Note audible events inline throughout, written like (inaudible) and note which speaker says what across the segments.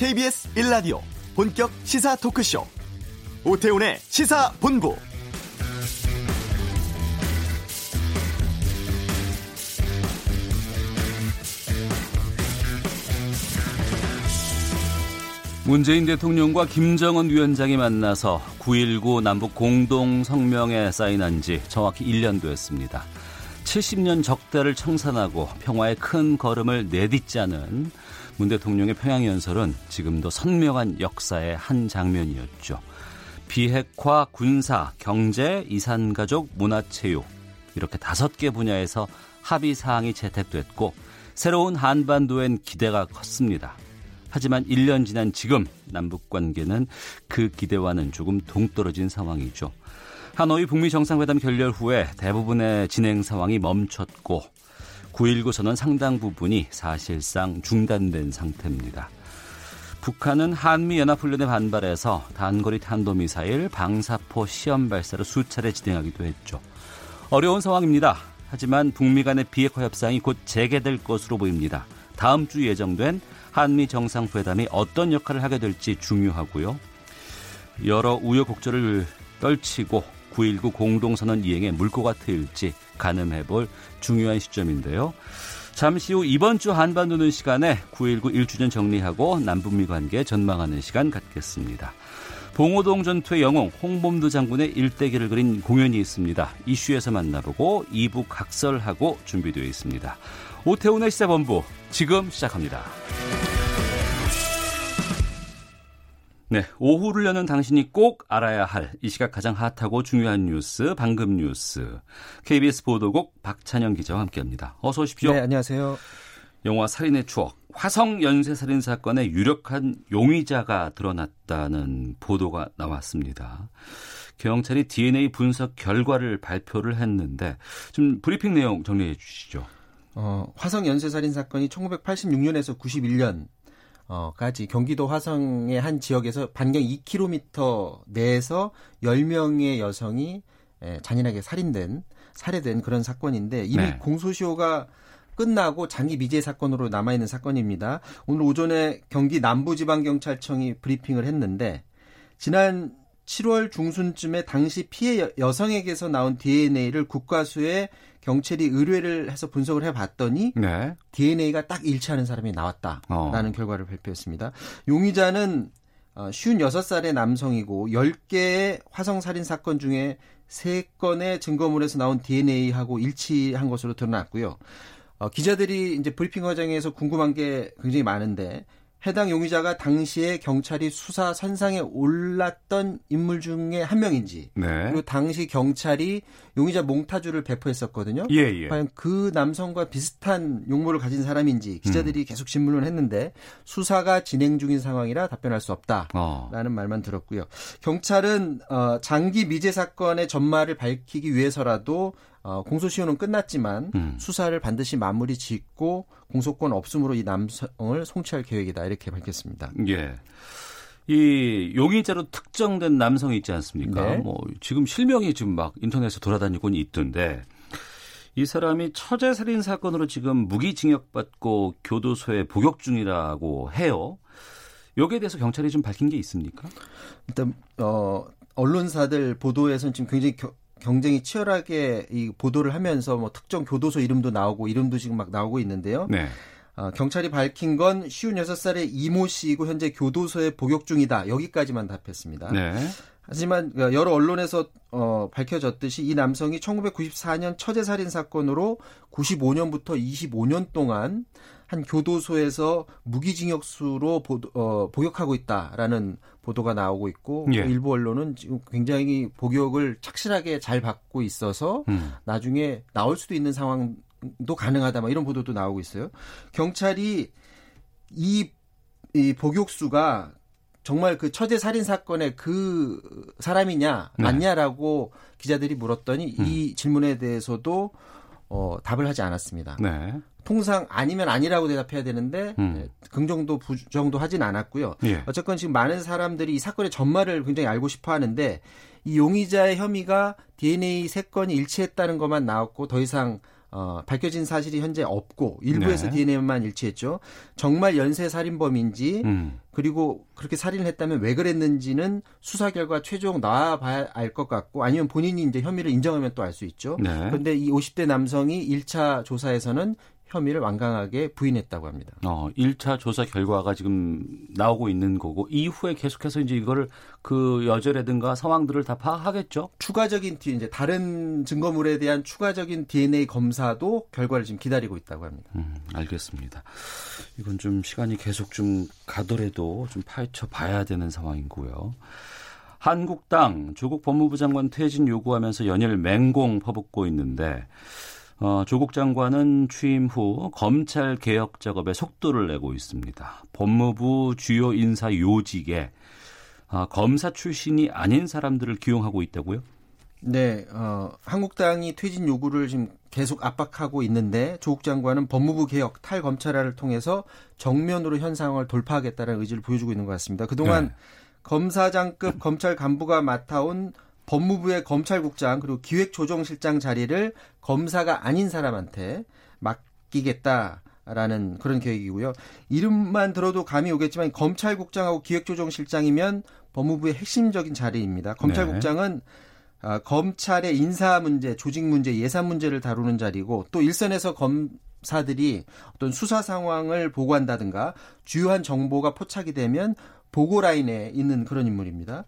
Speaker 1: KBS 1라디오 본격 시사 토크쇼 오태훈의 시사본부
Speaker 2: 문재인 대통령과 김정은 위원장이 만나서 9.19 남북 공동 성명에 사인한 지 정확히 1년 되었습니다. 70년 적대를 청산하고 평화의 큰 걸음을 내딛자는 문 대통령의 평양 연설은 지금도 선명한 역사의 한 장면이었죠. 비핵화, 군사, 경제, 이산가족, 문화체육 이렇게 다섯 개 분야에서 합의 사항이 채택됐고 새로운 한반도엔 기대가 컸습니다. 하지만 1년 지난 지금 남북 관계는 그 기대와는 조금 동떨어진 상황이죠. 하노이 북미 정상회담 결렬 후에 대부분의 진행 상황이 멈췄고 9.19 선언 상당 부분이 사실상 중단된 상태입니다. 북한은 한미연합훈련에 반발해서 단거리 탄도미사일, 방사포 시험 발사를 수차례 진행하기도 했죠. 어려운 상황입니다. 하지만 북미 간의 비핵화 협상이 곧 재개될 것으로 보입니다. 다음 주 예정된 한미 정상회담이 어떤 역할을 하게 될지 중요하고요. 여러 우여곡절을 떨치고 9.19 공동선언 이행에 물꼬가 트일지 가늠해볼 중요한 시점인데요. 잠시 후 이번 주 한반도는 시간에 9.19 1주년 정리하고 남북미 관계 전망하는 시간 갖겠습니다. 봉오동 전투의 영웅 홍범도 장군의 일대기를 그린 공연이 있습니다. 이슈에서 만나보고 2부 각설하고 준비되어 있습니다. 오태훈의 시사본부 지금 시작합니다. 네, 오후를 여는 당신이 꼭 알아야 할 이 시각 가장 핫하고 중요한 뉴스, 방금 뉴스. KBS 보도국 박찬영 기자와 함께합니다. 어서 오십시오.
Speaker 3: 네, 안녕하세요.
Speaker 2: 영화 살인의 추억, 화성 연쇄 살인 사건의 유력한 용의자가 드러났다는 보도가 나왔습니다. 경찰이 DNA 분석 결과를 발표를 했는데 좀 브리핑 내용 정리해 주시죠.
Speaker 3: 어, 화성 연쇄 살인 사건이 1986년에서 91년 어까지 경기도 화성의 한 지역에서 반경 2km 내에서 10명의 여성이 에, 잔인하게 살인된 살해된 그런 사건인데 이미 네. 공소시효가 끝나고 장기 미제 사건으로 남아 있는 사건입니다. 오늘 오전에 경기 남부지방경찰청이 브리핑을 했는데 지난 7월 중순쯤에 당시 피해 여성에게서 나온 DNA를 국과수에 경찰이 의뢰를 해서 분석을 해봤더니 네. DNA가 딱 일치하는 사람이 나왔다라는 어. 결과를 발표했습니다. 용의자는 56살의 어, 남성이고 10개의 화성살인 사건 중에 3건의 증거물에서 나온 DNA하고 일치한 것으로 드러났고요. 어, 기자들이 이제 브리핑 과정에서 궁금한 게 굉장히 많은데 해당 용의자가 당시에 경찰이 수사 선상에 올랐던 인물 중에 한 명인지 네. 그리고 당시 경찰이 용의자 몽타주를 배포했었거든요. 예, 예. 과연 그 남성과 비슷한 용모를 가진 사람인지 기자들이 음. 계속 질문을 했는데 수사가 진행 중인 상황이라 답변할 수 없다라는 어. 말만 들었고요. 경찰은 어, 장기 미제 사건의 전말을 밝히기 위해서라도 어, 공소시효는 끝났지만 음. 수사를 반드시 마무리 짓고 공소권 없음으로 이 남성을 송치할 계획이다 이렇게 밝혔습니다.
Speaker 2: 예. 이 용의자로 특정된 남성이 있지 않습니까? 네. 뭐 지금 실명이 지금 막 인터넷에 돌아다니고 있던데 이 사람이 처제 살인 사건으로 지금 무기징역 받고 교도소에 복역 중이라고 해요. 여기에 대해서 경찰이 좀 밝힌 게 있습니까?
Speaker 3: 일단 어 언론사들 보도에서는 지금 굉장히 겨, 경쟁이 치열하게 이 보도를 하면서 뭐 특정 교도소 이름도 나오고 이름도 지금 막 나오고 있는데요. 네. 어, 경찰이 밝힌 건 56살의 이모 씨이고 현재 교도소에 복역 중이다. 여기까지만 답했습니다. 네. 하지만 그 여러 언론에서 어, 밝혀졌듯이 이 남성이 1994년 처제 살인 사건으로 95년부터 25년 동안 한 교도소에서 무기징역수로 보, 어, 복역하고 있다라는 보도가 나오고 있고 예. 일부 언론은 지금 굉장히 복역을 착실하게 잘 받고 있어서 음. 나중에 나올 수도 있는 상황도 가능하다 막 이런 보도도 나오고 있어요. 경찰이 이, 이 복역수가 정말 그 처제 살인 사건의 그 사람이냐 네. 맞냐라고 기자들이 물었더니 음. 이 질문에 대해서도 어, 답을 하지 않았습니다. 네. 통상 아니면 아니라고 대답해야 되는데 음. 네, 긍정도 부정도 하진 않았고요. 예. 어쨌건 지금 많은 사람들이 이 사건의 전말을 굉장히 알고 싶어 하는데 이 용의자의 혐의가 DNA 세 건이 일치했다는 것만 나왔고 더 이상 어, 밝혀진 사실이 현재 없고 일부에서
Speaker 2: 네.
Speaker 3: DNA만 일치했죠. 정말 연쇄 살인범인지
Speaker 2: 음.
Speaker 3: 그리고 그렇게 살인을 했다면 왜 그랬는지는 수사 결과 최종 나와봐야 알 것 같고 아니면 본인이 이제 혐의를 인정하면 또 알 수 있죠.
Speaker 2: 네.
Speaker 3: 그런데 이 50대 남성이 1차 조사에서는 혐의를 완강하게 부인했다고 합니다.
Speaker 2: 어, 1차 조사 결과가 지금 나오고 있는 거고 이후에 계속해서 이제 이거를 그 여죄라든가 상황들을 다 파악하겠죠.
Speaker 3: 추가적인 뒤 이제 다른 증거물에 대한 추가적인 DNA 검사도 결과를 지금 기다리고 있다고 합니다.
Speaker 2: 음, 알겠습니다. 이건 좀 시간이 계속 좀 가더라도 좀 파헤쳐 봐야 되는 상황이고요. 한국당 조국 법무부 장관 퇴진 요구하면서 연일 맹공 퍼붓고 있는데 어, 조국 장관은 취임 후 검찰 개혁 작업에 속도를 내고 있습니다. 법무부 주요 인사 요직에 아, 검사 출신이 아닌 사람들을 기용하고 있다고요?
Speaker 3: 네, 어, 한국당이 퇴진 요구를 지금 계속 압박하고 있는데 조국 장관은 법무부 개혁 탈검찰화를 통해서 정면으로 현 상황을 돌파하겠다는 의지를 보여주고 있는 것 같습니다. 그동안
Speaker 2: 네.
Speaker 3: 검사장급 검찰 간부가 맡아온 법무부의 검찰국장 그리고 기획조정실장 자리를 검사가 아닌 사람한테 맡기겠다 라는 그런 계획이고요. 이름만 들어도 감이 오겠지만 검찰국장하고 기획조정실장이면 법무부의 핵심적인 자리입니다. 검찰국장은 아, 검찰의 인사 문제, 조직 문제, 예산 문제를 다루는 자리고 또 일선에서 검사들이 어떤 수사 상황을 보고한다든가 주요한 정보가 포착이 되면 보고 라인에 있는 그런 인물입니다.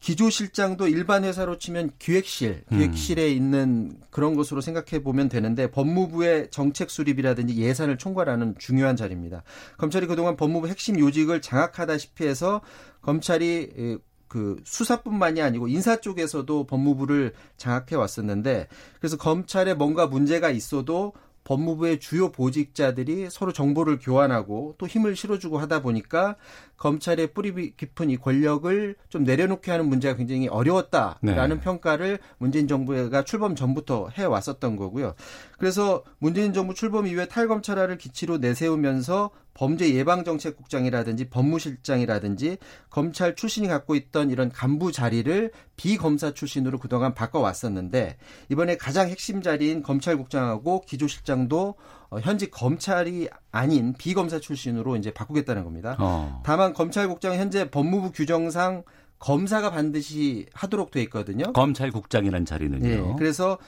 Speaker 3: 기조실장도 일반 회사로 치면 기획실, 기획실에 있는 그런 것으로 생각해 보면 되는데 법무부의 정책 수립이라든지 예산을 총괄하는 중요한 자리입니다. 검찰이 그동안 법무부 핵심 요직을 장악하다시피 해서 검찰이 에, 그 수사뿐만이 아니고 인사 쪽에서도 법무부를 장악해 왔었는데 그래서 검찰에 뭔가 문제가 있어도 법무부의 주요 보직자들이 서로 정보를 교환하고 또 힘을 실어주고 하다 보니까 검찰의 뿌리 깊은 이 권력을 좀 내려놓게 하는 문제가 굉장히 어려웠다라는
Speaker 2: 네.
Speaker 3: 평가를 문재인 정부가 출범 전부터 해 왔었던 거고요. 그래서 문재인 정부 출범 이후에 탈검찰화를 기치로 내세우면서 범죄 예방 정책국장이라든지 법무실장이라든지 검찰 출신이 갖고 있던 이런 간부 자리를 비검사 출신으로 그동안 바꿔 왔었는데 이번에 가장 핵심 자리인 검찰국장하고 기조실장도 어, 현직 검찰이 아닌 비검사 출신으로 이제 바꾸겠다는 겁니다.
Speaker 2: 어.
Speaker 3: 다만 검찰국장은 현재 법무부 규정상 검사가 반드시 하도록 돼 있거든요.
Speaker 2: 검찰국장이라는 자리는요.
Speaker 3: 예, 그래서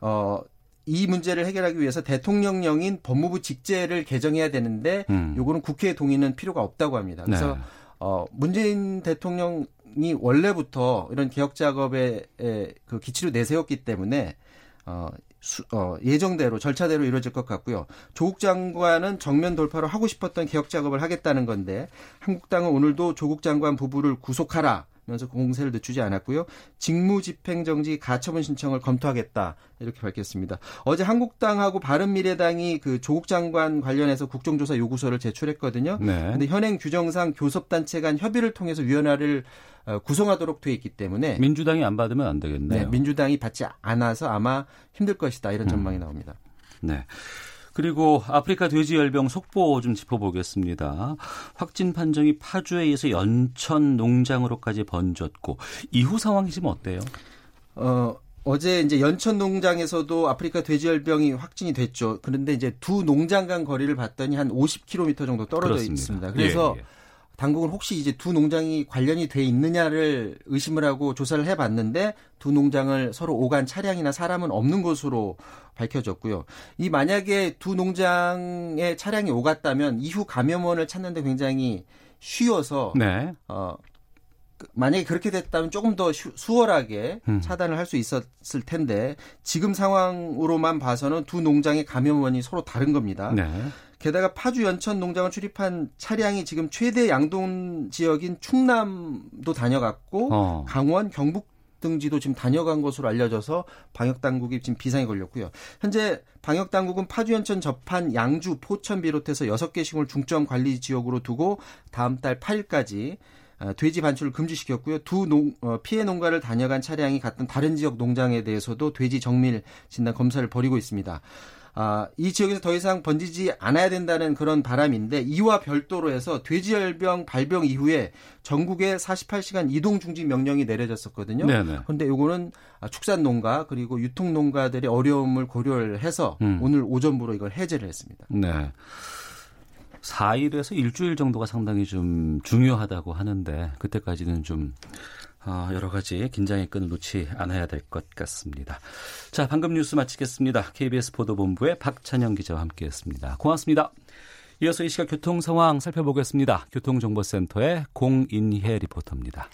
Speaker 3: 어, 이 문제를 해결하기 위해서 대통령령인 법무부 직제를 개정해야 되는데
Speaker 2: 음.
Speaker 3: 요거는 국회의 동의는 필요가 없다고 합니다. 그래서
Speaker 2: 네.
Speaker 3: 어, 문재인 대통령 이 원래부터 이런 개혁 작업에 에, 그 기치로 내세웠기 때문에 어, 수, 어, 예정대로 절차대로 이루어질 것 같고요. 조국 장관은 정면 돌파로 하고 싶었던 개혁 작업을 하겠다는 건데 한국당은 오늘도 조국 장관 부부를 구속하라. 면서 공세를 늦추지 않았고요. 직무집행정지 가처분 신청을 검토하겠다 이렇게 밝혔습니다. 어제 한국당하고 바른미래당이 그 조국 장관 관련해서 국정조사 요구서를 제출했거든요.
Speaker 2: 네.
Speaker 3: 근데 현행 규정상 교섭단체 간 협의를 통해서 위원회를 어, 구성하도록 돼 있기 때문에
Speaker 2: 민주당이 안 받으면 안 되겠네요.
Speaker 3: 네, 민주당이 받지 않아서 아마 힘들 것이다 이런 전망이 나옵니다.
Speaker 2: 네. 그리고 아프리카 돼지 열병 속보 좀 짚어보겠습니다. 확진 판정이 파주에 의해서 연천 농장으로까지 번졌고 이후 상황이 지금 어때요?
Speaker 3: 어, 어제 이제 연천 농장에서도 아프리카 돼지열병이 확진이 됐죠. 그런데 이제 두 농장 간 거리를 봤더니 한 50km 정도 떨어져
Speaker 2: 그렇습니다.
Speaker 3: 있습니다. 그래서
Speaker 2: 예, 예.
Speaker 3: 당국은 혹시 이제 두 농장이 관련이 돼 있느냐를 의심을 하고 조사를 해봤는데 두 농장을 서로 오간 차량이나 사람은 없는 것으로 밝혀졌고요. 이 만약에 두 농장에 차량이 오갔다면 이후 감염원을 찾는데 굉장히 쉬워서
Speaker 2: 네.
Speaker 3: 어, 그, 만약에 그렇게 됐다면 조금 더 슈- 수월하게
Speaker 2: 음.
Speaker 3: 차단을 할 수 있었을 텐데 지금 상황으로만 봐서는 두 농장의 감염원이 서로 다른 겁니다.
Speaker 2: 네.
Speaker 3: 게다가 파주 연천 농장을 출입한 차량이 지금 최대 양동 지역인 충남도 다녀갔고
Speaker 2: 어.
Speaker 3: 강원, 경북 등지도 지금 다녀간 것으로 알려져서 방역 당국이 지금 비상에 걸렸고요. 현재 방역 당국은 파주 연천 접한 양주, 포천 비롯해서 6개 시군을 중점 관리 지역으로 두고 다음 달 8일까지 어, 돼지 반출을 금지시켰고요. 두 농, 어, 피해 농가를 다녀간 차량이 갔던 다른 지역 농장에 대해서도 돼지 정밀 진단 검사를 벌이고 있습니다. 아, 이 지역에서 더 이상 번지지 않아야 된다는 그런 바람인데 이와 별도로 해서 돼지열병 발병 이후에 전국에 48시간 이동 중지 명령이 내려졌었거든요. 그런데 이거는 축산 농가 그리고 유통 농가들의 어려움을 고려를 해서 음. 오늘 오전부로 이걸 해제를 했습니다.
Speaker 2: 네. 4일에서 일주일 정도가 상당히 좀 중요하다고 하는데 그때까지는 좀 어, 여러 가지 긴장의 끈을 놓지 않아야 될 것 같습니다. 자, 방금 뉴스 마치겠습니다. KBS 보도본부의 박찬영 기자와 함께했습니다. 고맙습니다. 이어서 이 시각 교통 상황 살펴보겠습니다. 교통정보센터의 공인혜 리포터입니다.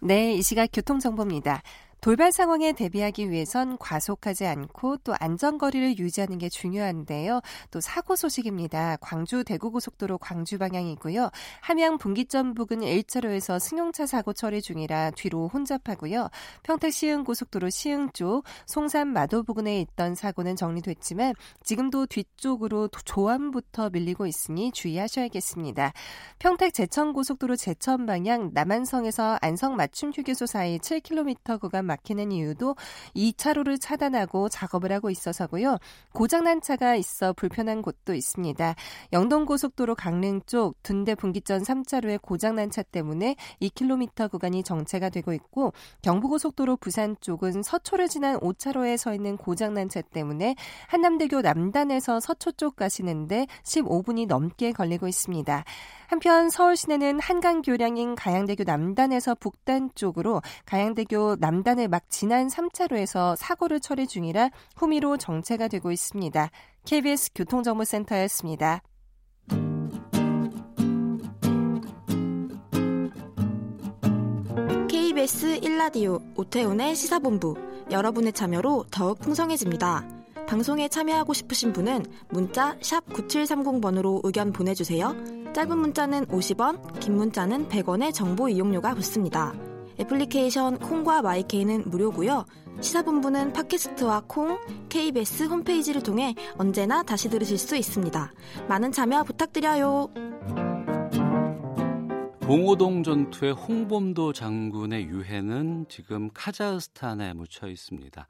Speaker 4: 네, 이 시각 교통정보입니다. 돌발 상황에 대비하기 위해선 과속하지 않고 또 안전거리를 유지하는 게 중요한데요. 또 사고 소식입니다. 광주 대구고속도로 광주 방향이고요. 함양 분기점 부근 1차로에서 승용차 사고 처리 중이라 뒤로 혼잡하고요. 평택 시흥 고속도로 시흥 쪽 송산 마도 부근에 있던 사고는 정리됐지만 지금도 뒤쪽으로 조암부터 밀리고 있으니 주의하셔야겠습니다. 평택 제천 고속도로 제천 방향 남한성에서 안성 맞춤 휴게소 사이 7km 구간 막히는 이유도 2차로를 차단하고 작업을 하고 있어서고요. 고장난 차가 있어 불편한 곳도 있습니다. 영동고속도로 강릉 쪽 둔대 분기점 3차로에 고장난 차 때문에 2km 구간이 정체가 되고 있고 경부고속도로 부산 쪽은 서초를 지난 5차로에 서 있는 고장난 차 때문에 한남대교 남단에서 서초 쪽 가시는데 15분이 넘게 걸리고 있습니다. 한편 서울 시내는 한강 교량인 가양대교 남단에서 북단 쪽으로 가양대교 남단 을막 지난 3차로에서 사고를 처리 중이라 후미로 정체가 되고 있습니다. KBS 교통정보센터였습니다.
Speaker 5: KBS 1라디오 오태훈의 시사본부 여러분의 참여로 더욱 풍성해집니다. 방송에 참여하고 싶으신 분은 문자 9730번으로 의견 보내주세요. 짧은 문자는 50원, 긴 문자는 100원의 정보 이용료가 붙습니다. 애플리케이션 콩과 마이케이는 무료고요. 시사본부는 팟캐스트와 콩, KBS 홈페이지를 통해 언제나 다시 들으실 수 있습니다. 많은 참여 부탁드려요.
Speaker 2: 봉오동 전투의 홍범도 장군의 유해는 지금 카자흐스탄에 묻혀 있습니다.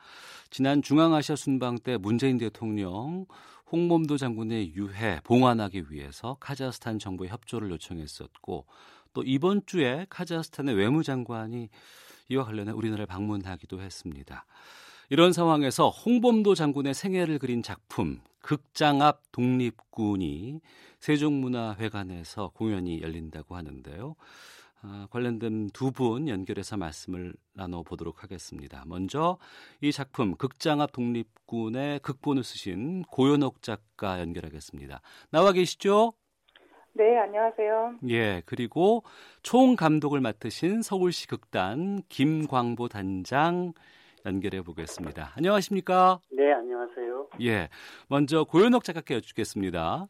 Speaker 2: 지난 중앙아시아 순방 때 문재인 대통령 홍범도 장군의 유해 봉환하기 위해서 카자흐스탄 정부의 협조를 요청했었고 또 이번 주에 카자흐스탄의 외무장관이 이와 관련해 우리나라를 방문하기도 했습니다. 이런 상황에서 홍범도 장군의 생애를 그린 작품 극장 앞 독립군이 세종문화회관에서 공연이 열린다고 하는데요. 아, 관련된 두 분 연결해서 말씀을 나눠보도록 하겠습니다. 먼저 이 작품 극장 앞 독립군의 극본을 쓰신 고현옥 작가 연결하겠습니다. 나와 계시죠?
Speaker 6: 네, 안녕하세요.
Speaker 2: 예, 그리고 총 감독을 맡으신 서울시 극단 김광보 단장 연결해 보겠습니다. 안녕하십니까?
Speaker 7: 네, 안녕하세요.
Speaker 2: 예, 먼저 고현옥 작가께 여쭙겠습니다.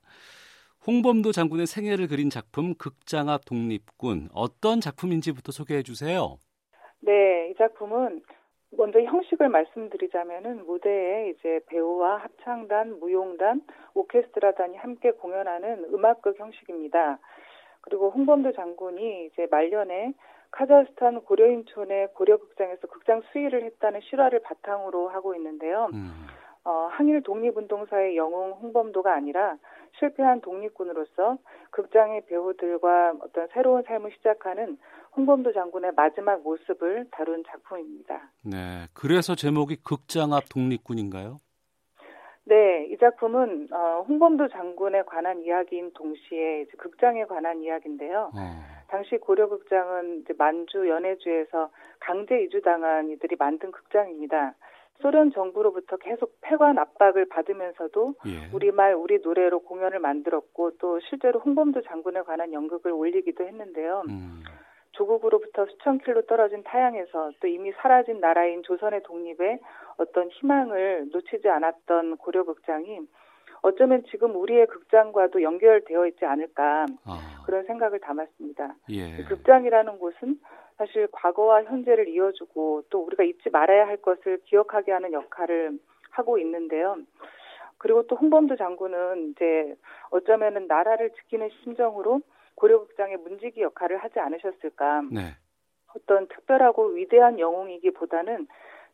Speaker 2: 홍범도 장군의 생애를 그린 작품 극장 앞 독립군 어떤 작품인지부터 소개해 주세요.
Speaker 6: 네, 이 작품은 먼저 형식을 말씀드리자면은 무대에 이제 배우와 합창단, 무용단, 오케스트라단이 함께 공연하는 음악극 형식입니다. 그리고 홍범도 장군이 이제 말년에 카자흐스탄 고려인촌의 고려극장에서 극장 수의를 했다는 실화를 바탕으로 하고 있는데요. 음. 어, 항일 독립운동사의 영웅 홍범도가 아니라 실패한 독립군으로서 극장의 배우들과 어떤 새로운 삶을 시작하는 홍범도 장군의 마지막 모습을 다룬 작품입니다.
Speaker 2: 네, 그래서 제목이 극장 앞 독립군인가요?
Speaker 6: 네, 이 작품은 어, 홍범도 장군에 관한 이야기인 동시에 극장에 관한 이야기인데요. 어. 당시 고려극장은 만주 연해주에서 강제 이주당한 이들이 만든 극장입니다. 소련 정부로부터 계속 폐관 압박을 받으면서도 예. 우리말 우리 노래로 공연을 만들었고 또 실제로 홍범도 장군에 관한 연극을 올리기도 했는데요. 음. 조국으로부터 수천 킬로 떨어진 타양에서 또 이미 사라진 나라인 조선의 독립에 어떤 희망을 놓치지 않았던 고려극장이 어쩌면 지금 우리의 극장과도 연결되어 있지 않을까 아. 그런 생각을 담았습니다. 예. 극장이라는 곳은 사실 과거와 현재를 이어주고 또 우리가 잊지 말아야 할 것을 기억하게 하는 역할을 하고 있는데요. 그리고 또 홍범도 장군은 이제 어쩌면은 나라를 지키는 심정으로 고려극장의 문지기 역할을 하지 않으셨을까. 네. 어떤 특별하고 위대한 영웅이기보다는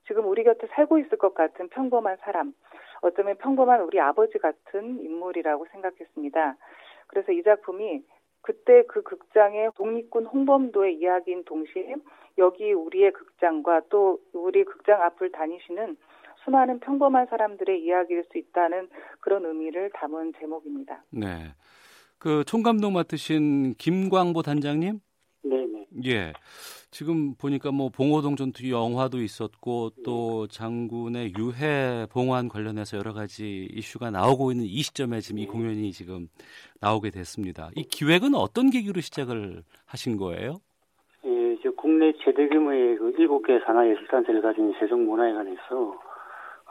Speaker 6: 지금 우리 곁에 살고 있을 것 같은 평범한 사람, 어쩌면 평범한 우리 아버지 같은 인물이라고 생각했습니다. 그래서 이 작품이 그때 그 극장의 독립군 홍범도의 이야기인 동시에 여기 우리의 극장과 또 우리 극장 앞을 다니시는 수많은 평범한 사람들의 이야기일 수 있다는 그런 의미를 담은 제목입니다.
Speaker 2: 네. 그 총감독 맡으신 김광보 단장님?
Speaker 7: 네네.
Speaker 2: 예. 지금 보니까 뭐 봉오동 전투 영화도 있었고 또 장군의 유해 봉환 관련해서 여러 가지 이슈가 나오고 있는 이 시점에 지금 이 공연이 지금 나오게 됐습니다. 이 기획은 어떤 계기로 시작을 하신 거예요?
Speaker 7: 예, 저 국내 최대 규모의 그 7개 산하예술단체를 가진 세종문화회관에서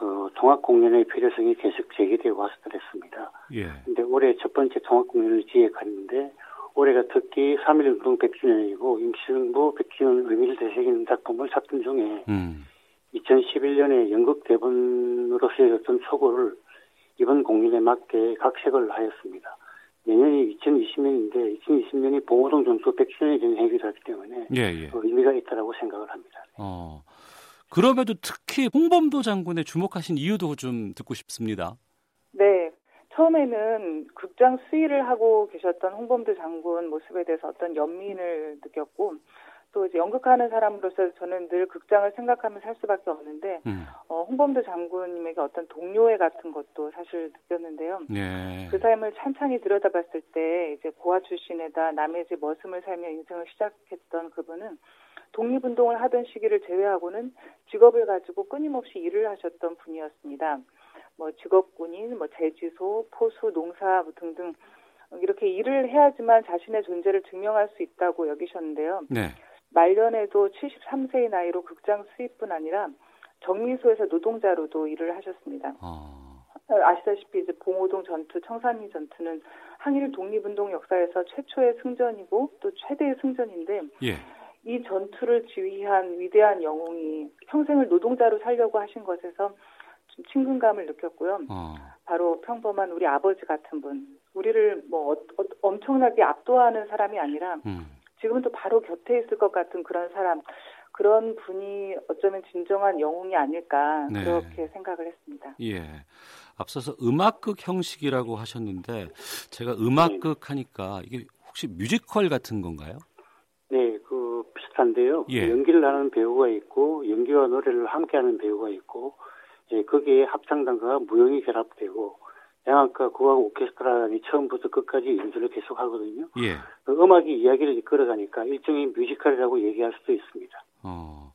Speaker 7: 어, 통합공연의 필요성이 계속 제기되어 왔었습니다.
Speaker 2: 예.
Speaker 7: 근데 올해 첫 번째 통합공연을 기획하는데 올해가 특히 3.1운동 100주년이고 임시정부 100주년 의미를 되새기는 작품을 찾던 중에
Speaker 2: 음.
Speaker 7: 2011년에 연극 대본으로 쓰여졌던 초고를 이번 공연에 맞게 각색을 하였습니다. 내년이 2020년인데 2020년이 봉오동 전투 100주년이 되는 해기를 하기 때문에
Speaker 2: 예, 예.
Speaker 7: 의미가 있다라고 생각을 합니다.
Speaker 2: 어. 그럼에도 특히 홍범도 장군에 주목하신 이유도 좀 듣고 싶습니다.
Speaker 6: 네. 처음에는 극장 수의를 하고 계셨던 홍범도 장군 모습에 대해서 어떤 연민을 느꼈고 또 이제 연극하는 사람으로서 저는 늘 극장을 생각하면서 할 수밖에 없는데
Speaker 2: 음.
Speaker 6: 어, 홍범도 장군님에게 어떤 동료애 같은 것도 사실 느꼈는데요.
Speaker 2: 네.
Speaker 6: 그 삶을 찬찬히 들여다봤을 때 이제 고아 출신에다 남의 집 머슴을 살며 인생을 시작했던 그분은 독립운동을 하던 시기를 제외하고는 직업을 가지고 끊임없이 일을 하셨던 분이었습니다. 뭐 직업군인, 뭐 제지소, 포수, 농사 등등 이렇게 일을 해야지만 자신의 존재를 증명할 수 있다고 여기셨는데요.
Speaker 2: 네.
Speaker 6: 말년에도 73세의 나이로 극장 수입뿐 아니라 정민소에서 노동자로도 일을 하셨습니다.
Speaker 2: 어.
Speaker 6: 아시다시피 이제 봉오동 전투, 청산리 전투는 항일 독립운동 역사에서 최초의 승전이고 또 최대의 승전인데
Speaker 2: 예.
Speaker 6: 이 전투를 지휘한 위대한 영웅이 평생을 노동자로 살려고 하신 것에서 좀 친근감을 느꼈고요.
Speaker 2: 어.
Speaker 6: 바로 평범한 우리 아버지 같은 분. 우리를 뭐 어, 어, 엄청나게 압도하는 사람이 아니라
Speaker 2: 음.
Speaker 6: 지금은 또 바로 곁에 있을 것 같은 그런 사람. 그런 분이 어쩌면 진정한 영웅이 아닐까
Speaker 2: 네.
Speaker 6: 그렇게 생각을 했습니다.
Speaker 2: 예. 앞서서 음악극 형식이라고 하셨는데 제가 음악극 하니까 이게 혹시 뮤지컬 같은 건가요?
Speaker 7: 네, 그 비슷한데요.
Speaker 2: 예.
Speaker 7: 연기를 하는 배우가 있고 연기와 노래를 함께하는 배우가 있고 예, 거기에 합창단과 무용이 결합되고 양악과 국악 오케스트라니 처음부터 끝까지 연주를 계속 하거든요.
Speaker 2: 예.
Speaker 7: 그 음악이 이야기를 이끌어가니까 일종의 뮤지컬이라고 얘기할 수도 있습니다.
Speaker 2: 어.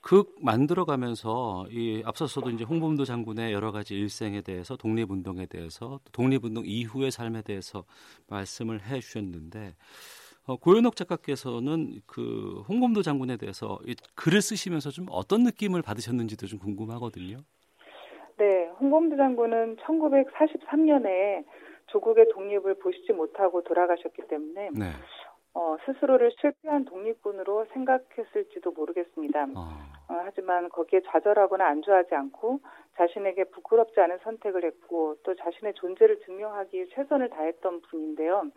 Speaker 2: 극 만들어가면서 이 앞서서도 이제 홍범도 장군의 여러 가지 일생에 대해서 독립운동에 대해서 또 독립운동 이후의 삶에 대해서 말씀을 해주셨는데 어, 고현옥 작가께서는 그 홍범도 장군에 대해서 이 글을 쓰시면서 좀 어떤 느낌을 받으셨는지도 좀 궁금하거든요.
Speaker 6: 네, 홍범도 장군은 1943년에 조국의 독립을 보시지 못하고 돌아가셨기 때문에
Speaker 2: 네.
Speaker 6: 어, 스스로를 실패한 독립군으로 생각했을지도 모르겠습니다.
Speaker 2: 어.
Speaker 6: 어, 하지만 거기에 좌절하거나 안주하지 않고 자신에게 부끄럽지 않은 선택을 했고 또 자신의 존재를 증명하기 위해 최선을 다했던 분인데요.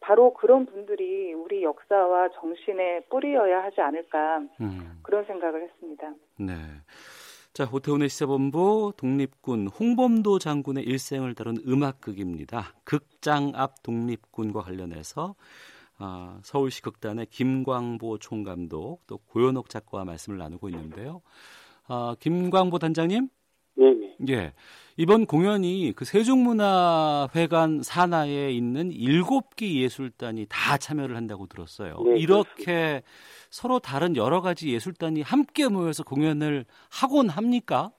Speaker 6: 바로 그런 분들이 우리 역사와 정신의 뿌리여야 하지 않을까
Speaker 2: 음.
Speaker 6: 그런 생각을 했습니다.
Speaker 2: 네. 자, 오태훈의 시사본부 독립군 홍범도 장군의 일생을 다룬 음악극입니다. 극장 앞 독립군과 관련해서 아, 서울시 극단의 김광보 총감독 또 고현옥 작가와 말씀을 나누고 있는데요. 아, 김광보 단장님,
Speaker 7: 네네.
Speaker 2: 예, 이번 공연이 그 세종문화회관 산하에 있는 일곱 개 예술단이 다 참여를 한다고 들었어요.
Speaker 7: 네,
Speaker 2: 이렇게 서로 다른 여러 가지 예술단이 함께 모여서 공연을 하곤 합니까?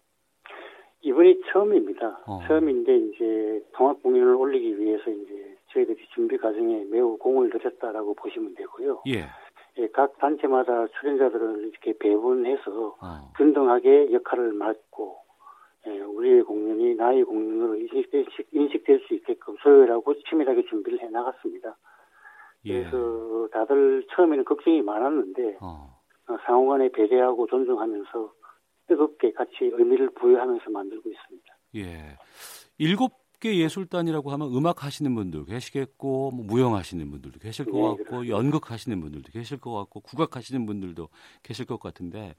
Speaker 7: 이번이 처음입니다.
Speaker 2: 어.
Speaker 7: 처음인데 이제 통합 공연을 올리기 위해서 이제 저희들이 준비 과정에 매우 공을 들였다라고 보시면 되고요.
Speaker 2: 예.
Speaker 7: 예, 각 단체마다 출연자들을 이렇게 배분해서
Speaker 2: 어.
Speaker 7: 균등하게 역할을 맡고 예, 우리의 공연이 나의 공연으로 인식될, 인식될 수 있게끔 소요하고 치밀하게 준비를 해 나갔습니다.
Speaker 2: 예.
Speaker 7: 그래서 다들 처음에는 걱정이 많았는데
Speaker 2: 어.
Speaker 7: 어, 상호간에 배려하고 존중하면서 뜨겁게 같이 의미를 부여하면서 만들고 있습니다.
Speaker 2: 예. 일곱 합계 예술단이라고 하면 음악 하시는 분들 계시겠고 뭐 무용 하시는 분들도 계실 것 네, 같고 연극 하시는 분들도 계실 것 같고 국악 하시는 분들도 계실 것 같은데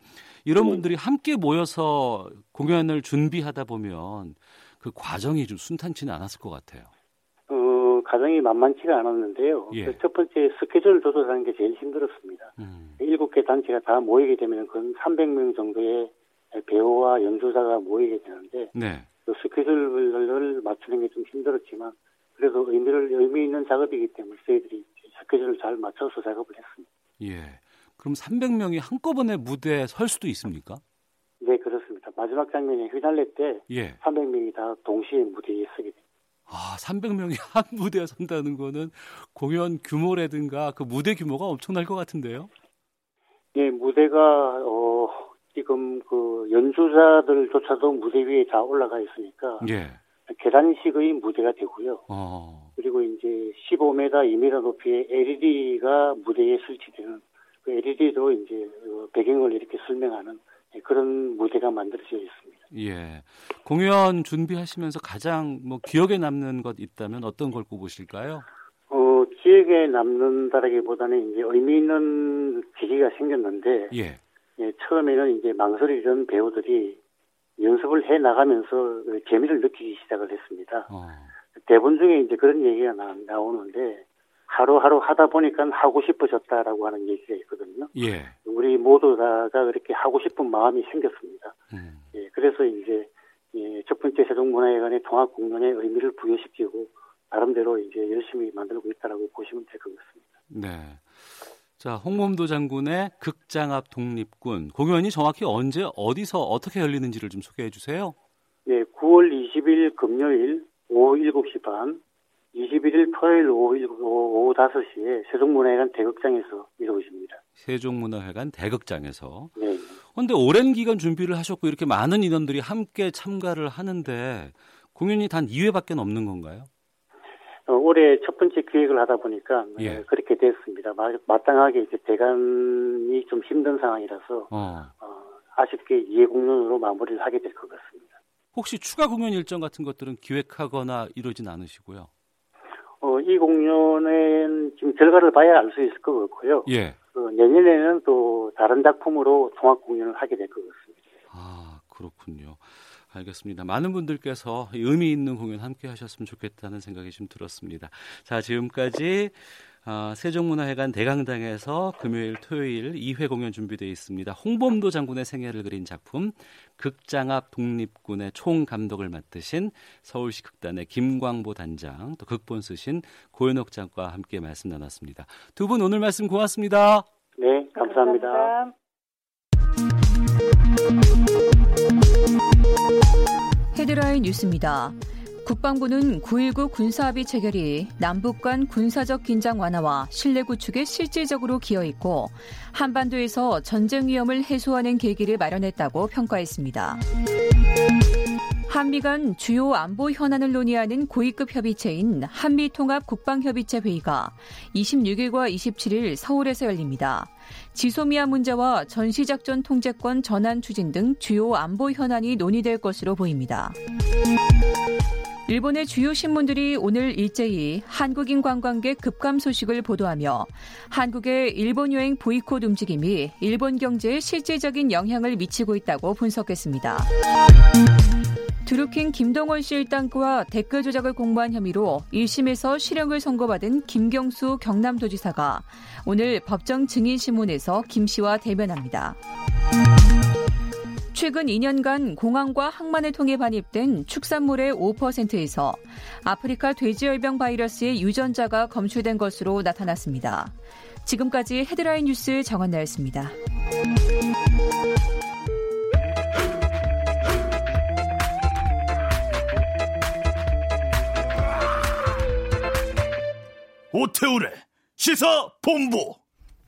Speaker 2: 이런 네. 분들이 함께 모여서 공연을 준비하다 보면 그 과정이 좀 순탄치는 않았을 것 같아요.
Speaker 7: 어, 과정이 만만치가 않았는데요. 예. 첫 번째 스케줄 조절하는 게 제일 힘들었습니다. 음. 일곱 개 단체가 다 모이게 되면 건 300명 정도의 배우와 연주자가 모이게 되는데 네. 그 스케줄을 맞추는 게 좀 힘들었지만 그래도 의미를 의미 있는 작업이기 때문에 저희들이 스케줄을 잘 맞춰서 작업을 했습니다.
Speaker 2: 예. 그럼 300명이 한꺼번에 무대에 설 수도 있습니까?
Speaker 7: 네, 그렇습니다. 마지막 장면에 휘날레 때 예. 300명이 다 동시에 무대에 서게 됩니다.
Speaker 2: 아, 300명이 (laughs) 한 무대에 선다는 거는 공연 규모라든가 그 무대 규모가 엄청날 것 같은데요?
Speaker 7: 예, 무대가 어 지금 그 연주자들조차도 무대 위에 다 올라가 있으니까 예. 계단식의 무대가 되고요. 어. 그리고 이제 15m, 2m 높이의 LED가 무대에 설치되는 그 LED로 이제 그 배경을 이렇게 설명하는 그런 무대가 만들어져 있습니다.
Speaker 2: 예. 공연 준비하시면서 가장 뭐 기억에 남는 것 있다면 어떤 걸 꼽으실까요?
Speaker 7: 어, 기억에 남는다라기보다는 이제 의미 있는 계기가 생겼는데 예. 예, 처음에는 이제 망설이던 배우들이 연습을 해 나가면서 그 재미를 느끼기 시작을 했습니다. 어. 대본 중에 이제 그런 얘기가 나, 나오는데 하루하루 하다 보니까 하고 싶어졌다라고 하는 얘기가 있거든요. 예. 우리 모두 다가 그렇게 하고 싶은 마음이 생겼습니다. 음. 예, 그래서 이제 예, 첫 번째 세종문화회관의 통합 공연의 의미를 부여시키고 나름대로 이제 열심히 만들고 있다라고 보시면 될 것 같습니다.
Speaker 2: 네. 자, 홍범도 장군의 극장 앞 독립군 공연이 정확히 언제 어디서 어떻게 열리는지를 좀 소개해 주세요.
Speaker 7: 네, 9월 20일 금요일 오후 7시 반, 21일 토요일 오후, 오후 5시에 세종문화회관 대극장에서 이루어집니다.
Speaker 2: 세종문화회관 대극장에서. 네. 그런데 오랜 기간 준비를 하셨고 이렇게 많은 인원들이 함께 참가를 하는데 공연이 단 2회밖에 없는 건가요?
Speaker 7: 어, 올해 첫 번째 기획을 하다 보니까 예. 그렇게 됐습니다. 마땅하게 이제 대관이 좀 힘든 상황이라서 어. 어, 아쉽게 2회 공연으로 마무리를 하게 될 것 같습니다.
Speaker 2: 혹시 추가 공연 일정 같은 것들은 기획하거나 이러진 않으시고요?
Speaker 7: 어, 이 공연은 지금 결과를 봐야 알 수 있을 것 같고요. 예. 어, 내년에는 또 다른 작품으로 종합 공연을 하게 될 것 같습니다.
Speaker 2: 아, 그렇군요. 알겠습니다. 많은 분들께서 의미 있는 공연 함께 하셨으면 좋겠다는 생각이 좀 들었습니다. 자, 지금까지 어, 세종문화회관 대강당에서 금요일, 토요일 2회 공연 준비되어 있습니다. 홍범도 장군의 생애를 그린 작품 극장 앞 독립군의 총감독을 맡으신 서울시 극단의 김광보 단장, 또 극본 쓰신 고현옥 장과 함께 말씀 나눴습니다. 두 분 오늘 말씀 고맙습니다.
Speaker 7: 네, 감사합니다. 감사합니다.
Speaker 8: 헤드라인 뉴스입니다. 국방부는 9.19 군사합의 체결이 남북 간 군사적 긴장 완화와 신뢰 구축에 실질적으로 기여했고 한반도에서 전쟁 위험을 해소하는 계기를 마련했다고 평가했습니다. 한미 간 주요 안보 현안을 논의하는 고위급 협의체인 한미통합 국방협의체 회의가 26일과 27일 서울에서 열립니다. 지소미아 문제와 전시작전 통제권 전환 추진 등 주요 안보 현안이 논의될 것으로 보입니다. 일본의 주요 신문들이 오늘 일제히 한국인 관광객 급감 소식을 보도하며 한국의 일본 여행 보이콧 움직임이 일본 경제에 실질적인 영향을 미치고 있다고 분석했습니다. 드루킹 김동원 씨 일당과 댓글 조작을 공모한 혐의로 1심에서 실형을 선고받은 김경수 경남도지사가 오늘 법정 증인 신문에서 김 씨와 대면합니다. 최근 2년간 공항과 항만을 통해 반입된 축산물의 5%에서 아프리카 돼지열병 바이러스의 유전자가 검출된 것으로 나타났습니다. 지금까지 헤드라인 뉴스 정한나였습니다.
Speaker 9: 오태우래 시사 본부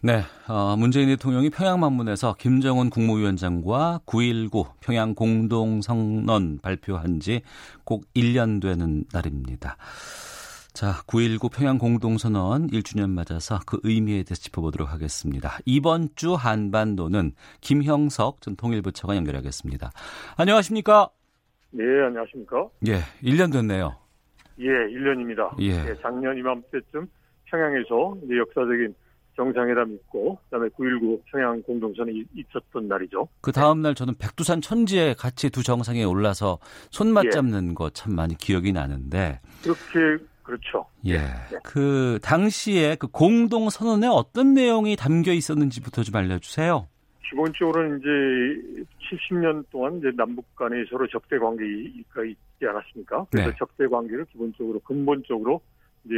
Speaker 2: 네, 어, 문재인 대통령이 평양 방문해서 김정은 국무위원장과 9.19 평양 공동성론 발표한 지 꼭 1년 되는 날입니다. 자, 9.19 평양 공동선언 1주년 맞아서 그 의미에 대해서 짚어보도록 하겠습니다. 이번 주 한반도는 김형석 전 통일부 차관 연결하겠습니다. 안녕하십니까?
Speaker 10: 네, 안녕하십니까?
Speaker 2: 예, 1년 됐네요.
Speaker 10: 예, 1년입니다.
Speaker 2: 예.
Speaker 10: 예, 작년 이맘때쯤 평양에서 이제 역사적인 정상회담이 있고 그다음에 9.19 평양 공동선언이 있었던 날이죠.
Speaker 2: 그 다음 날 저는 백두산 천지에 같이 두 정상에 올라서 손 맞잡는 거 참 많이 기억이 나는데
Speaker 10: 그렇게 그렇죠.
Speaker 2: 예. 그 당시에 그 공동 선언에 어떤 내용이 담겨 있었는지부터 좀 알려주세요.
Speaker 10: 기본적으로는 이제 70년 동안 이제 남북 간에 서로 적대 관계가 있지 않았습니까? 그래서
Speaker 2: 네.
Speaker 10: 적대 관계를 기본적으로 근본적으로 이제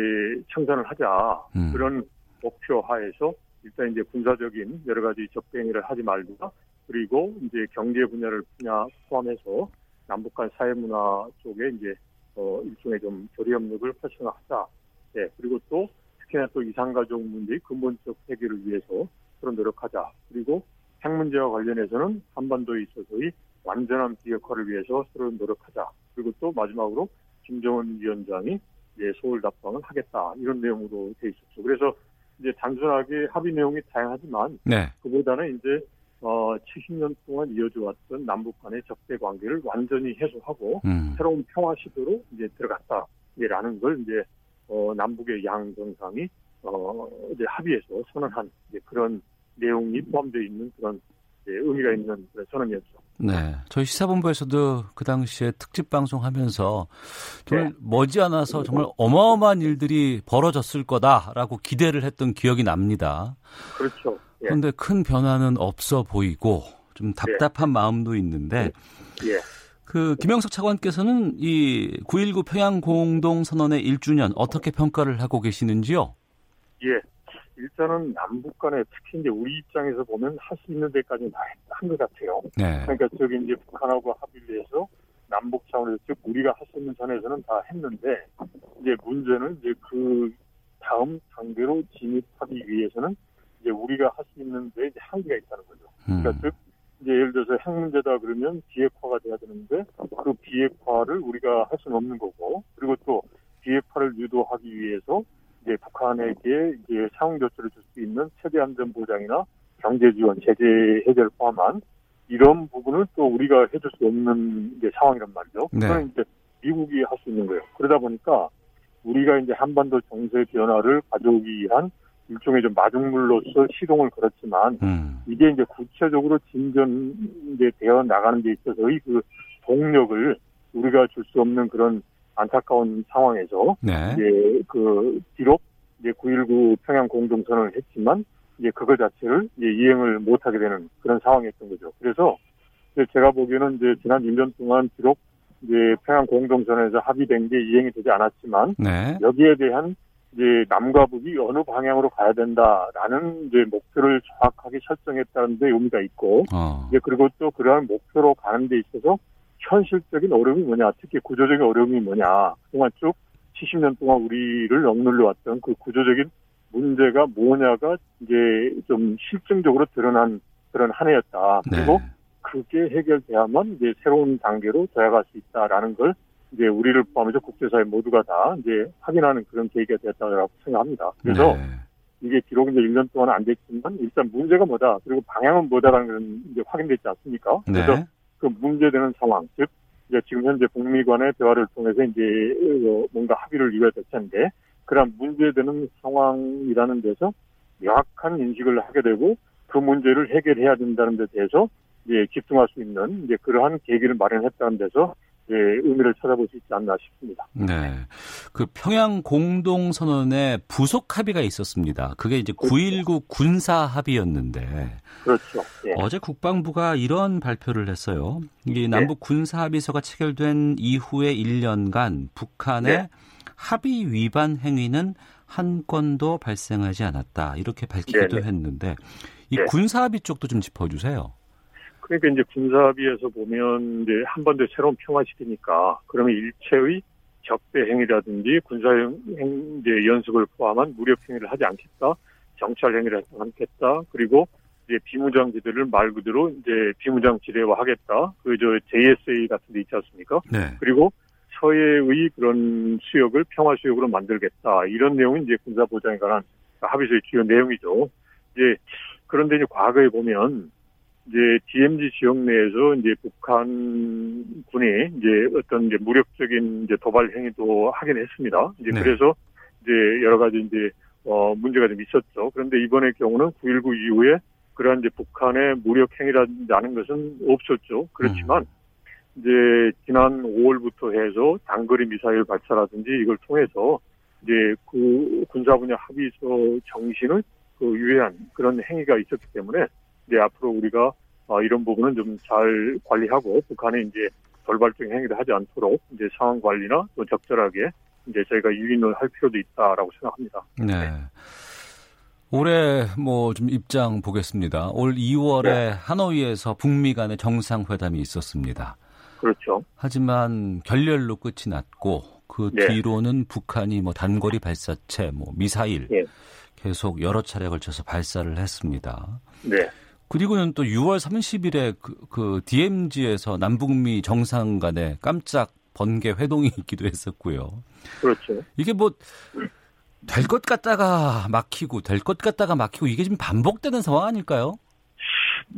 Speaker 10: 청산을 하자
Speaker 2: 음.
Speaker 10: 그런 목표 하에서 일단 이제 군사적인 여러 가지 적대 행위를 하지 말자 그리고 이제 경제 분야를 분야 포함해서 남북 간 사회 문화 쪽에 이제 어 일종의 좀 교류 협력을 활성화하자. 예 그리고 또 특히나 또 이산가족 문제의 근본적 해결을 위해서 서로 노력하자. 그리고 핵 문제와 관련해서는 한반도에 있어서의 완전한 비핵화를 위해서 서로 노력하자. 그리고 또 마지막으로 김정은 위원장이 이제 서울 답방을 하겠다 이런 내용으로 돼 있었죠. 그래서 이제 단순하게 합의 내용이 다양하지만
Speaker 2: 네.
Speaker 10: 그보다는 이제 어 70년 동안 이어져 왔던 남북 간의 적대 관계를 완전히 해소하고
Speaker 2: 음.
Speaker 10: 새로운 평화 시도로 이제 들어갔다 라는 걸 이제 어 남북의 양 정상이 어 이제 합의해서 선언한 그런 내용이 포함되어 있는 그런 이제 의미가 있는 그런 선언이었죠.
Speaker 2: 네. 저희 시사본부에서도 그 당시에 특집 방송하면서 정말 머지않아서 정말 어마어마한 일들이 벌어졌을 거다라고 기대를 했던 기억이 납니다.
Speaker 10: 그렇죠. 예.
Speaker 2: 그런데 큰 변화는 없어 보이고 좀 답답한 마음도 있는데
Speaker 10: 예.
Speaker 2: 그 김영석 차관께서는 이 9.19 평양 공동 선언의 1주년 어떻게 평가를 하고 계시는지요?
Speaker 10: 예. 일단은 남북 간에 특히 이제 우리 입장에서 보면 할 수 있는 데까지 다한것 같아요.
Speaker 2: 네.
Speaker 10: 그러니까 저기 이제 북한하고 합의를 해서 남북 차원에서 즉 우리가 할 수 있는 선에서는 다 했는데 이제 문제는 이제 그 다음 단계로 진입하기 위해서는 이제 우리가 할 수 있는 데 이제 한계가 있다는 거죠.
Speaker 2: 음.
Speaker 10: 그러니까 즉 이제 예를 들어서 핵 문제다 그러면 비핵화가 돼야 되는데 그 비핵화를 우리가 할 수는 없는 거고 그리고 또 비핵화를 유도하기 위해서 이제 북한에게 이제 상응 조치를 줄 수 있는 최대 안전 보장이나 경제 지원, 제재 해제를 포함한 이런 부분을 또 우리가 해줄 수 없는 이제 상황이란 말이죠.
Speaker 2: 네.
Speaker 10: 그거는 이제 미국이 할 수 있는 거예요. 그러다 보니까 우리가 이제 한반도 정세 변화를 가져오기 위한 일종의 좀 마중물로서 시동을 걸었지만
Speaker 2: 음.
Speaker 10: 이게 이제 구체적으로 진전 이제 되어 나가는 데 있어서의 그 동력을 우리가 줄 수 없는 그런 안타까운 상황에서
Speaker 2: 네.
Speaker 10: 이제 그 비록 이제 9.19 평양 공동선언을 했지만 이제 그거 자체를 이제 이행을 못하게 되는 그런 상황이었던 거죠. 그래서 제가 보기에는 이제 지난 1년 동안 비록 이제 평양 공동선언에서 합의된 게 이행이 되지 않았지만
Speaker 2: 네.
Speaker 10: 여기에 대한 이제 남과 북이 어느 방향으로 가야 된다라는 이제 목표를 정확하게 설정했다는 데 의미가 있고
Speaker 2: 어.
Speaker 10: 이제 그리고 또 그러한 목표로 가는 데 있어서 현실적인 어려움이 뭐냐, 특히 구조적인 어려움이 뭐냐, 그동안 쭉 70년 동안 우리를 억눌려 왔던 그 구조적인 문제가 뭐냐가 이제 좀 실증적으로 드러난 그런 한 해였다. 그리고
Speaker 2: 네.
Speaker 10: 그게 해결돼야만 이제 새로운 단계로 도약할 수 있다라는 걸 이제 우리를 포함해서 국제사회 모두가 다 이제 확인하는 그런 계기가 되었다고 생각합니다. 그래서
Speaker 2: 네.
Speaker 10: 이게 비록 이제 1년 동안 안 됐지만 일단 문제가 뭐다 그리고 방향은 뭐다라는 건 이제 확인됐지 않습니까? 그래서
Speaker 2: 네.
Speaker 10: 그 문제되는 상황 즉 이제 지금 현재 북미 간의 대화를 통해서 이제 어, 뭔가 합의를 이뤄야 될 텐데 그런 문제되는 상황이라는 데서 명확한 인식을 하게 되고 그 문제를 해결해야 된다는 데 대해서 이제 집중할 수 있는 이제 그러한 계기를 마련했다는 데서 이제 의미를 찾아볼 수 있지 않나 싶습니다.
Speaker 2: 네. 그 평양 공동 선언에 부속 합의가 있었습니다. 그게 이제 9.19 군사 합의였는데
Speaker 10: 그렇죠. 예.
Speaker 2: 어제 국방부가 이런 발표를 했어요. 이 남북 군사 합의서가 체결된 이후에 1년간 북한의
Speaker 10: 네.
Speaker 2: 합의 위반 행위는 한 건도 발생하지 않았다. 이렇게 밝히기도
Speaker 10: 네, 네.
Speaker 2: 했는데 이
Speaker 10: 네.
Speaker 2: 군사 합의 쪽도 좀 짚어 주세요.
Speaker 10: 그러니까 이제 군사합의에서 보면 이제 한반도의 새로운 평화시키니까 그러면 일체의 적대 행위라든지 군사 행 이제 연습을 포함한 무력 행위를 하지 않겠다, 정찰 행위를 하지 않겠다, 그리고 이제 비무장지대를 말 그대로 이제 비무장 지대화하겠다. 그 저 JSA 같은 데 있지 않습니까?
Speaker 2: 네.
Speaker 10: 그리고 서해의 그런 수역을 평화 수역으로 만들겠다. 이런 내용이 이제 군사 보장에 관한 합의서의 주요 내용이죠. 이제 그런데 이제 과거에 보면 이제 DMZ 지역 내에서 이제 북한군이 이제 어떤 이제 무력적인 이제 도발 행위도 하긴 했습니다. 이제
Speaker 2: 네.
Speaker 10: 그래서 이제 여러 가지 이제 어 문제가 좀 있었죠. 그런데 이번의 경우는 9.19 이후에 그러한 이제 북한의 무력 행위라는 것은 없었죠. 그렇지만 이제 지난 5월부터 해서 장거리 미사일 발사라든지 이걸 통해서 이제 그 군사 분야 합의서 정신을 그 유해한 그런 행위가 있었기 때문에 이제 앞으로 우리가 어, 이런 부분은 좀 잘 관리하고 북한에 이제 돌발적인 행위를 하지 않도록 이제 상황 관리나 또 적절하게 이제 저희가 유인을 할 필요도 있다라고 생각합니다.
Speaker 2: 네. 올해 뭐 좀 입장 보겠습니다. 올 2월에
Speaker 10: 네.
Speaker 2: 하노이에서 북미 간의 정상회담이 있었습니다.
Speaker 10: 그렇죠.
Speaker 2: 하지만 결렬로 끝이 났고 그
Speaker 10: 네.
Speaker 2: 뒤로는 북한이 뭐 단거리 발사체, 뭐 미사일
Speaker 10: 네.
Speaker 2: 계속 여러 차례 걸쳐서 발사를 했습니다.
Speaker 10: 네.
Speaker 2: 그리고는 또 6월 30일에 그, 그 DMZ에서 남북미 정상 간에 깜짝 번개 회동이 (laughs) 있기도 했었고요.
Speaker 10: 그렇죠.
Speaker 2: 이게 뭐 될 것 같다가 막히고 될 것 같다가 막히고 이게 지금 반복되는 상황 아닐까요?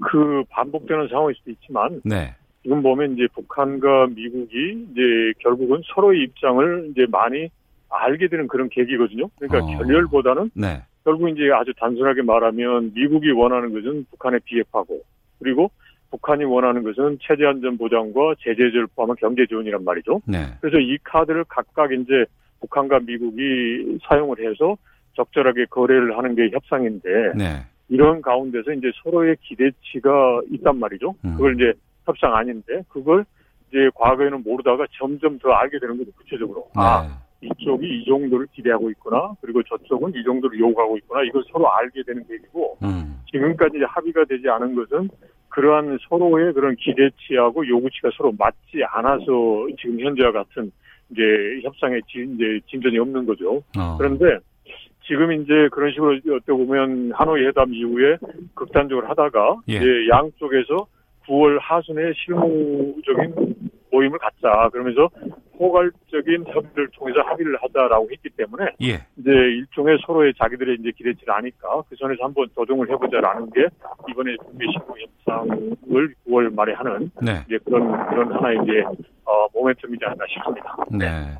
Speaker 10: 그 반복되는 상황일 수도 있지만
Speaker 2: 네.
Speaker 10: 지금 보면 이제 북한과 미국이 이제 결국은 서로의 입장을 이제 많이 알게 되는 그런 계기거든요. 그러니까
Speaker 2: 어.
Speaker 10: 결렬보다는
Speaker 2: 네.
Speaker 10: 결국 이제 아주 단순하게 말하면 미국이 원하는 것은 북한의 비핵화고 그리고 북한이 원하는 것은 체제 안전 보장과 제재를 포함한 경제 지원이란 말이죠.
Speaker 2: 네.
Speaker 10: 그래서 이 카드를 각각 이제 북한과 미국이 사용을 해서 적절하게 거래를 하는 게 협상인데
Speaker 2: 네.
Speaker 10: 이런 가운데서 이제 서로의 기대치가 있단 말이죠.
Speaker 2: 음.
Speaker 10: 그걸 이제 협상 아닌데 그걸 이제 과거에는 모르다가 점점 더 알게 되는 거죠. 구체적으로. 아,
Speaker 2: 네.
Speaker 10: 이쪽이 이 정도를 기대하고 있구나. 그리고 저쪽은 이 정도를 요구하고 있구나. 이걸 서로 알게 되는 계기고
Speaker 2: 음.
Speaker 10: 지금까지 합의가 되지 않은 것은 그러한 서로의 그런 기대치하고 요구치가 서로 맞지 않아서 지금 현재와 같은 이제 협상에 진, 이제 진전이 없는 거죠.
Speaker 2: 어.
Speaker 10: 그런데 지금 이제 그런 식으로 어떻게 보면 하노이 회담 이후에 극단적으로 하다가
Speaker 2: 예.
Speaker 10: 이제 양쪽에서 9월 하순에 실무적인 모임을 갖자 그러면서 포괄적인 협의를 통해서 합의를 하자라고 했기 때문에
Speaker 2: 예.
Speaker 10: 이제 일종의 서로의 자기들의 이제 기대치를 아니까 그 선에서 한번 조정을 해보자라는 게 이번에 북미 실무 협상을 9월 말에 하는
Speaker 2: 네.
Speaker 10: 이제 그런 그런 하나의 이제 어, 모멘텀이지 않나 싶습니다.
Speaker 2: 네.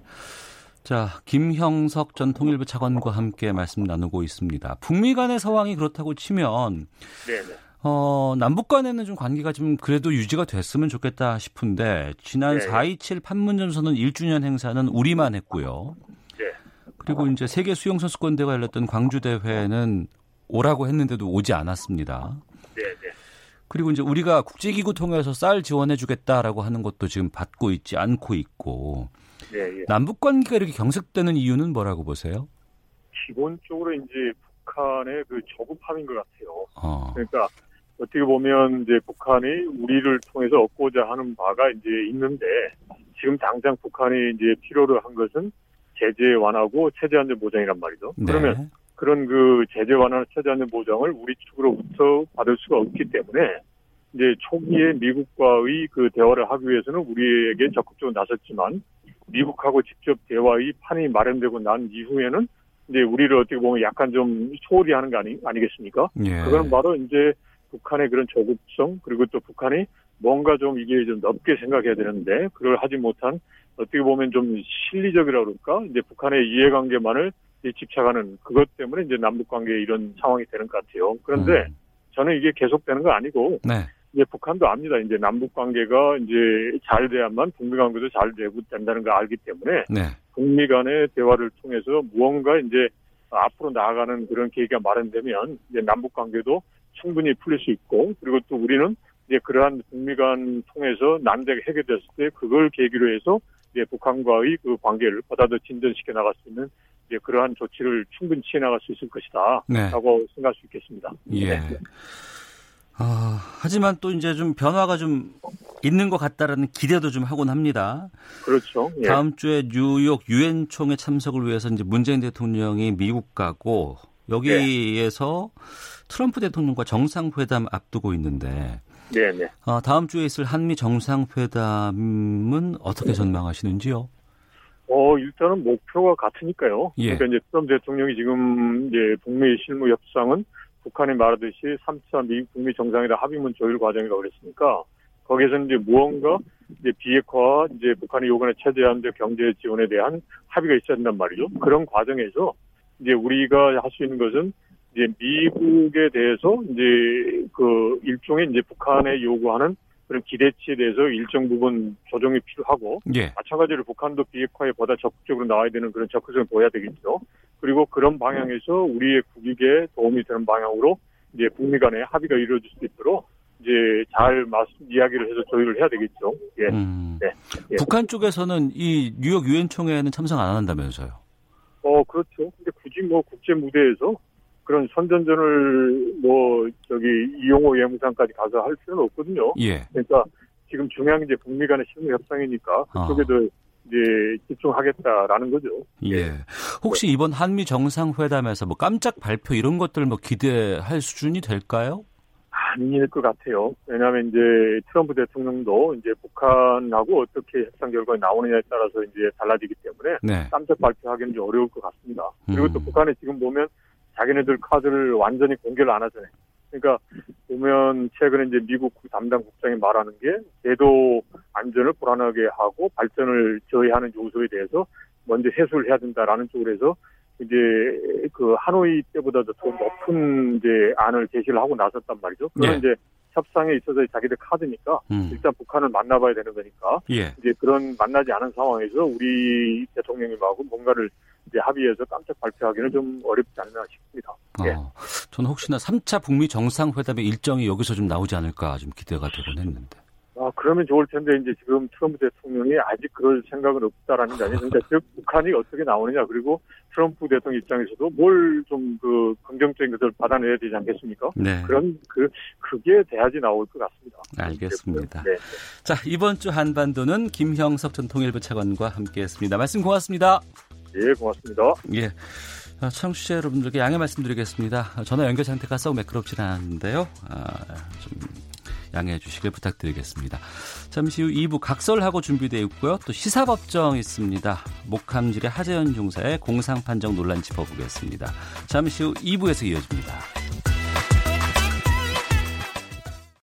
Speaker 2: 자, 김형석 전 통일부 차관과 함께 말씀 나누고 있습니다. 북미 간의 상황이 그렇다고 치면
Speaker 10: 네네.
Speaker 2: 어, 남북 간에는 좀 관계가 좀 그래도 유지가 됐으면 좋겠다 싶은데 지난
Speaker 10: 네.
Speaker 2: 4.27 판문점 선언 1주년 행사는 우리만 했고요.
Speaker 10: 네.
Speaker 2: 그리고 이제 세계 수영 선수권대회가 열렸던 광주 대회는 오라고 했는데도 오지 않았습니다.
Speaker 10: 네 네.
Speaker 2: 그리고 이제 우리가 국제기구 통해서 쌀 지원해 주겠다라고 하는 것도 지금 받고 있지 않고 있고
Speaker 10: 예, 예.
Speaker 2: 남북 관계가 이렇게 경색되는 이유는 뭐라고 보세요?
Speaker 10: 기본적으로 이제 북한의 그 조급함인 것 같아요.
Speaker 2: 어.
Speaker 10: 그러니까 어떻게 보면 이제 북한이 우리를 통해서 얻고자 하는 바가 이제 있는데 지금 당장 북한이 이제 필요로 한 것은 제재 완화고 체제 안전 보장이란 말이죠.
Speaker 2: 네.
Speaker 10: 그러면 그런 그 제재 완화 체제 안전 보장을 우리 측으로부터 받을 수가 없기 때문에 이제 초기에 미국과의 그 대화를 하기 위해서는 우리에게 적극적으로 나섰지만 미국하고 직접 대화의 판이 마련되고 난 이후에는 이제 우리를 어떻게 보면 약간 좀 소홀히 하는 거 아니, 아니겠습니까?
Speaker 2: 예.
Speaker 10: 그건 바로 이제 북한의 그런 조급성 그리고 또 북한이 뭔가 좀 이게 좀 넓게 생각해야 되는데 그걸 하지 못한 어떻게 보면 좀 실리적이라 그럴까 이제 북한의 이해관계만을 집착하는 그것 때문에 이제 남북 관계에 이런 상황이 되는 것 같아요. 그런데
Speaker 2: 음.
Speaker 10: 저는 이게 계속되는 거 아니고
Speaker 2: 네.
Speaker 10: 이제 북한도 압니다. 이제 남북 관계가 이제 잘 돼야만 북미 관계도 잘 되고 된다는 걸 알기 때문에
Speaker 2: 네.
Speaker 10: 북미 간의 대화를 통해서 무언가 이제 앞으로 나아가는 그런 계기가 마련되면 이제 남북 관계도 충분히 풀릴 수 있고 그리고 또 우리는 이제 그러한 북미 간 통해서 난제가 해결됐을 때 그걸 계기로 해서 이제 북한과의 그 관계를 보다 더 진전시켜 나갈 수 있는 이제 그러한 조치를 충분히 취해 나갈 수 있을 것이다.
Speaker 2: 네.
Speaker 10: 라고 생각할 수 있겠습니다.
Speaker 2: 예.
Speaker 10: 네.
Speaker 2: 아, 하지만 또 이제 좀 변화가 좀 있는 것 같다라는 기대도 좀 하곤 합니다.
Speaker 10: 그렇죠. 예.
Speaker 2: 다음 주에 뉴욕 유엔 총회 참석을 위해서 이제 문재인 대통령이 미국 가고 여기에서 트럼프 대통령과 정상회담 앞두고 있는데
Speaker 10: 네 네.
Speaker 2: 어, 다음 주에 있을 한미 정상회담은 어떻게 전망하시는지요?
Speaker 10: 어, 일단은 목표가 같으니까요.
Speaker 2: 예.
Speaker 10: 그러니까 이제 트럼프 대통령이 지금 이제 북미 실무 협상은 북한이 말하듯이 3차 미국 북미 정상회담 합의문 조율 과정이라고 그랬으니까 거기에서는 이제 무언가 이제 비핵화 이제 북한이 요번에 체제하는 경제 지원에 대한 합의가 있어야 된단 말이죠. 그런 과정에서 이제 우리가 할 수 있는 것은 이제 미국에 대해서 이제 그 일종의 이제 북한에 요구하는 그런 기대치에 대해서 일정 부분 조정이 필요하고
Speaker 2: 예.
Speaker 10: 마찬가지로 북한도 비핵화에 보다 적극적으로 나와야 되는 그런 적극성을 보여야 되겠죠. 그리고 그런 방향에서 우리의 국익에 도움이 되는 방향으로 이제 북미 간의 합의가 이루어질 수 있도록 이제 잘 말씀 이야기를 해서 조율을 해야 되겠죠. 예.
Speaker 2: 음.
Speaker 10: 네. 예.
Speaker 2: 북한 쪽에서는 이 뉴욕 유엔 총회에는 참석 안 한다면서요?
Speaker 10: 어 그렇죠. 근데 굳이 뭐 국제 무대에서 그런 선전전을 뭐 저기 이용호 외무상까지 가서 할 필요는 없거든요.
Speaker 2: 예.
Speaker 10: 그러니까 지금 중요한 게 이제 북미 간의 실무 협상이니까 그쪽에도 어. 이제 집중하겠다라는 거죠.
Speaker 2: 예. 혹시 이번 한미 정상회담에서 뭐 깜짝 발표 이런 것들 뭐 기대할 수준이 될까요?
Speaker 10: 아닐 것 같아요. 왜냐하면 이제 트럼프 대통령도 이제 북한하고 어떻게 협상 결과가 나오느냐에 따라서 이제 달라지기 때문에
Speaker 2: 네.
Speaker 10: 깜짝 발표하기는 좀 어려울 것 같습니다. 그리고 또 음. 북한에 지금 보면 자기네들 카드를 완전히 공개를 안 하잖아요. 그러니까 보면 최근에 이제 미국 담당 국장이 말하는 게 제도 안전을 불안하게 하고 발전을 저해하는 요소에 대해서 먼저 해소를 해야 된다라는 쪽으로 해서 이제 그 하노이 때보다도 더 높은 이제 안을 제시를 하고 나섰단 말이죠. 그건 예. 이제 협상에 있어서 자기들 카드니까 음. 일단 북한을 만나봐야 되는 거니까
Speaker 2: 예.
Speaker 10: 이제 그런 만나지 않은 상황에서 우리 대통령님하고 뭔가를 이제 합의해서 깜짝 발표하기는 좀 어렵지 않나 싶습니다. 어, 예.
Speaker 2: 저는 혹시나 3차 북미 정상회담의 일정이 여기서 좀 나오지 않을까 좀 기대가 되곤 했는데.
Speaker 10: 아, 그러면 좋을 텐데, 이제 지금 트럼프 대통령이 아직 그럴 생각은 없다라는 게 아니에요. 그러니까 즉, 북한이 어떻게 나오느냐, 그리고 트럼프 대통령 입장에서도 뭘 좀 그 긍정적인 것을 받아내야 되지 않겠습니까?
Speaker 2: 네.
Speaker 10: 그런, 그, 그게 돼야지 나올 것 같습니다.
Speaker 2: 알겠습니다. 네. 자, 이번 주 한반도는 김형석 전 통일부 차관과 함께 했습니다. 말씀 고맙습니다.
Speaker 10: 예, 고맙습니다.
Speaker 2: 예. 청취자 여러분들께 양해 말씀드리겠습니다. 전화 연결 상태가 썩 매끄럽지 않은데요. 아, 좀 양해해 주시길 부탁드리겠습니다. 잠시 후 2부 각설하고 준비되어 있고요. 또 시사법정 있습니다. 목함질의 하재현 중사의 공상판정 논란 짚어보겠습니다. 잠시 후 2부에서 이어집니다.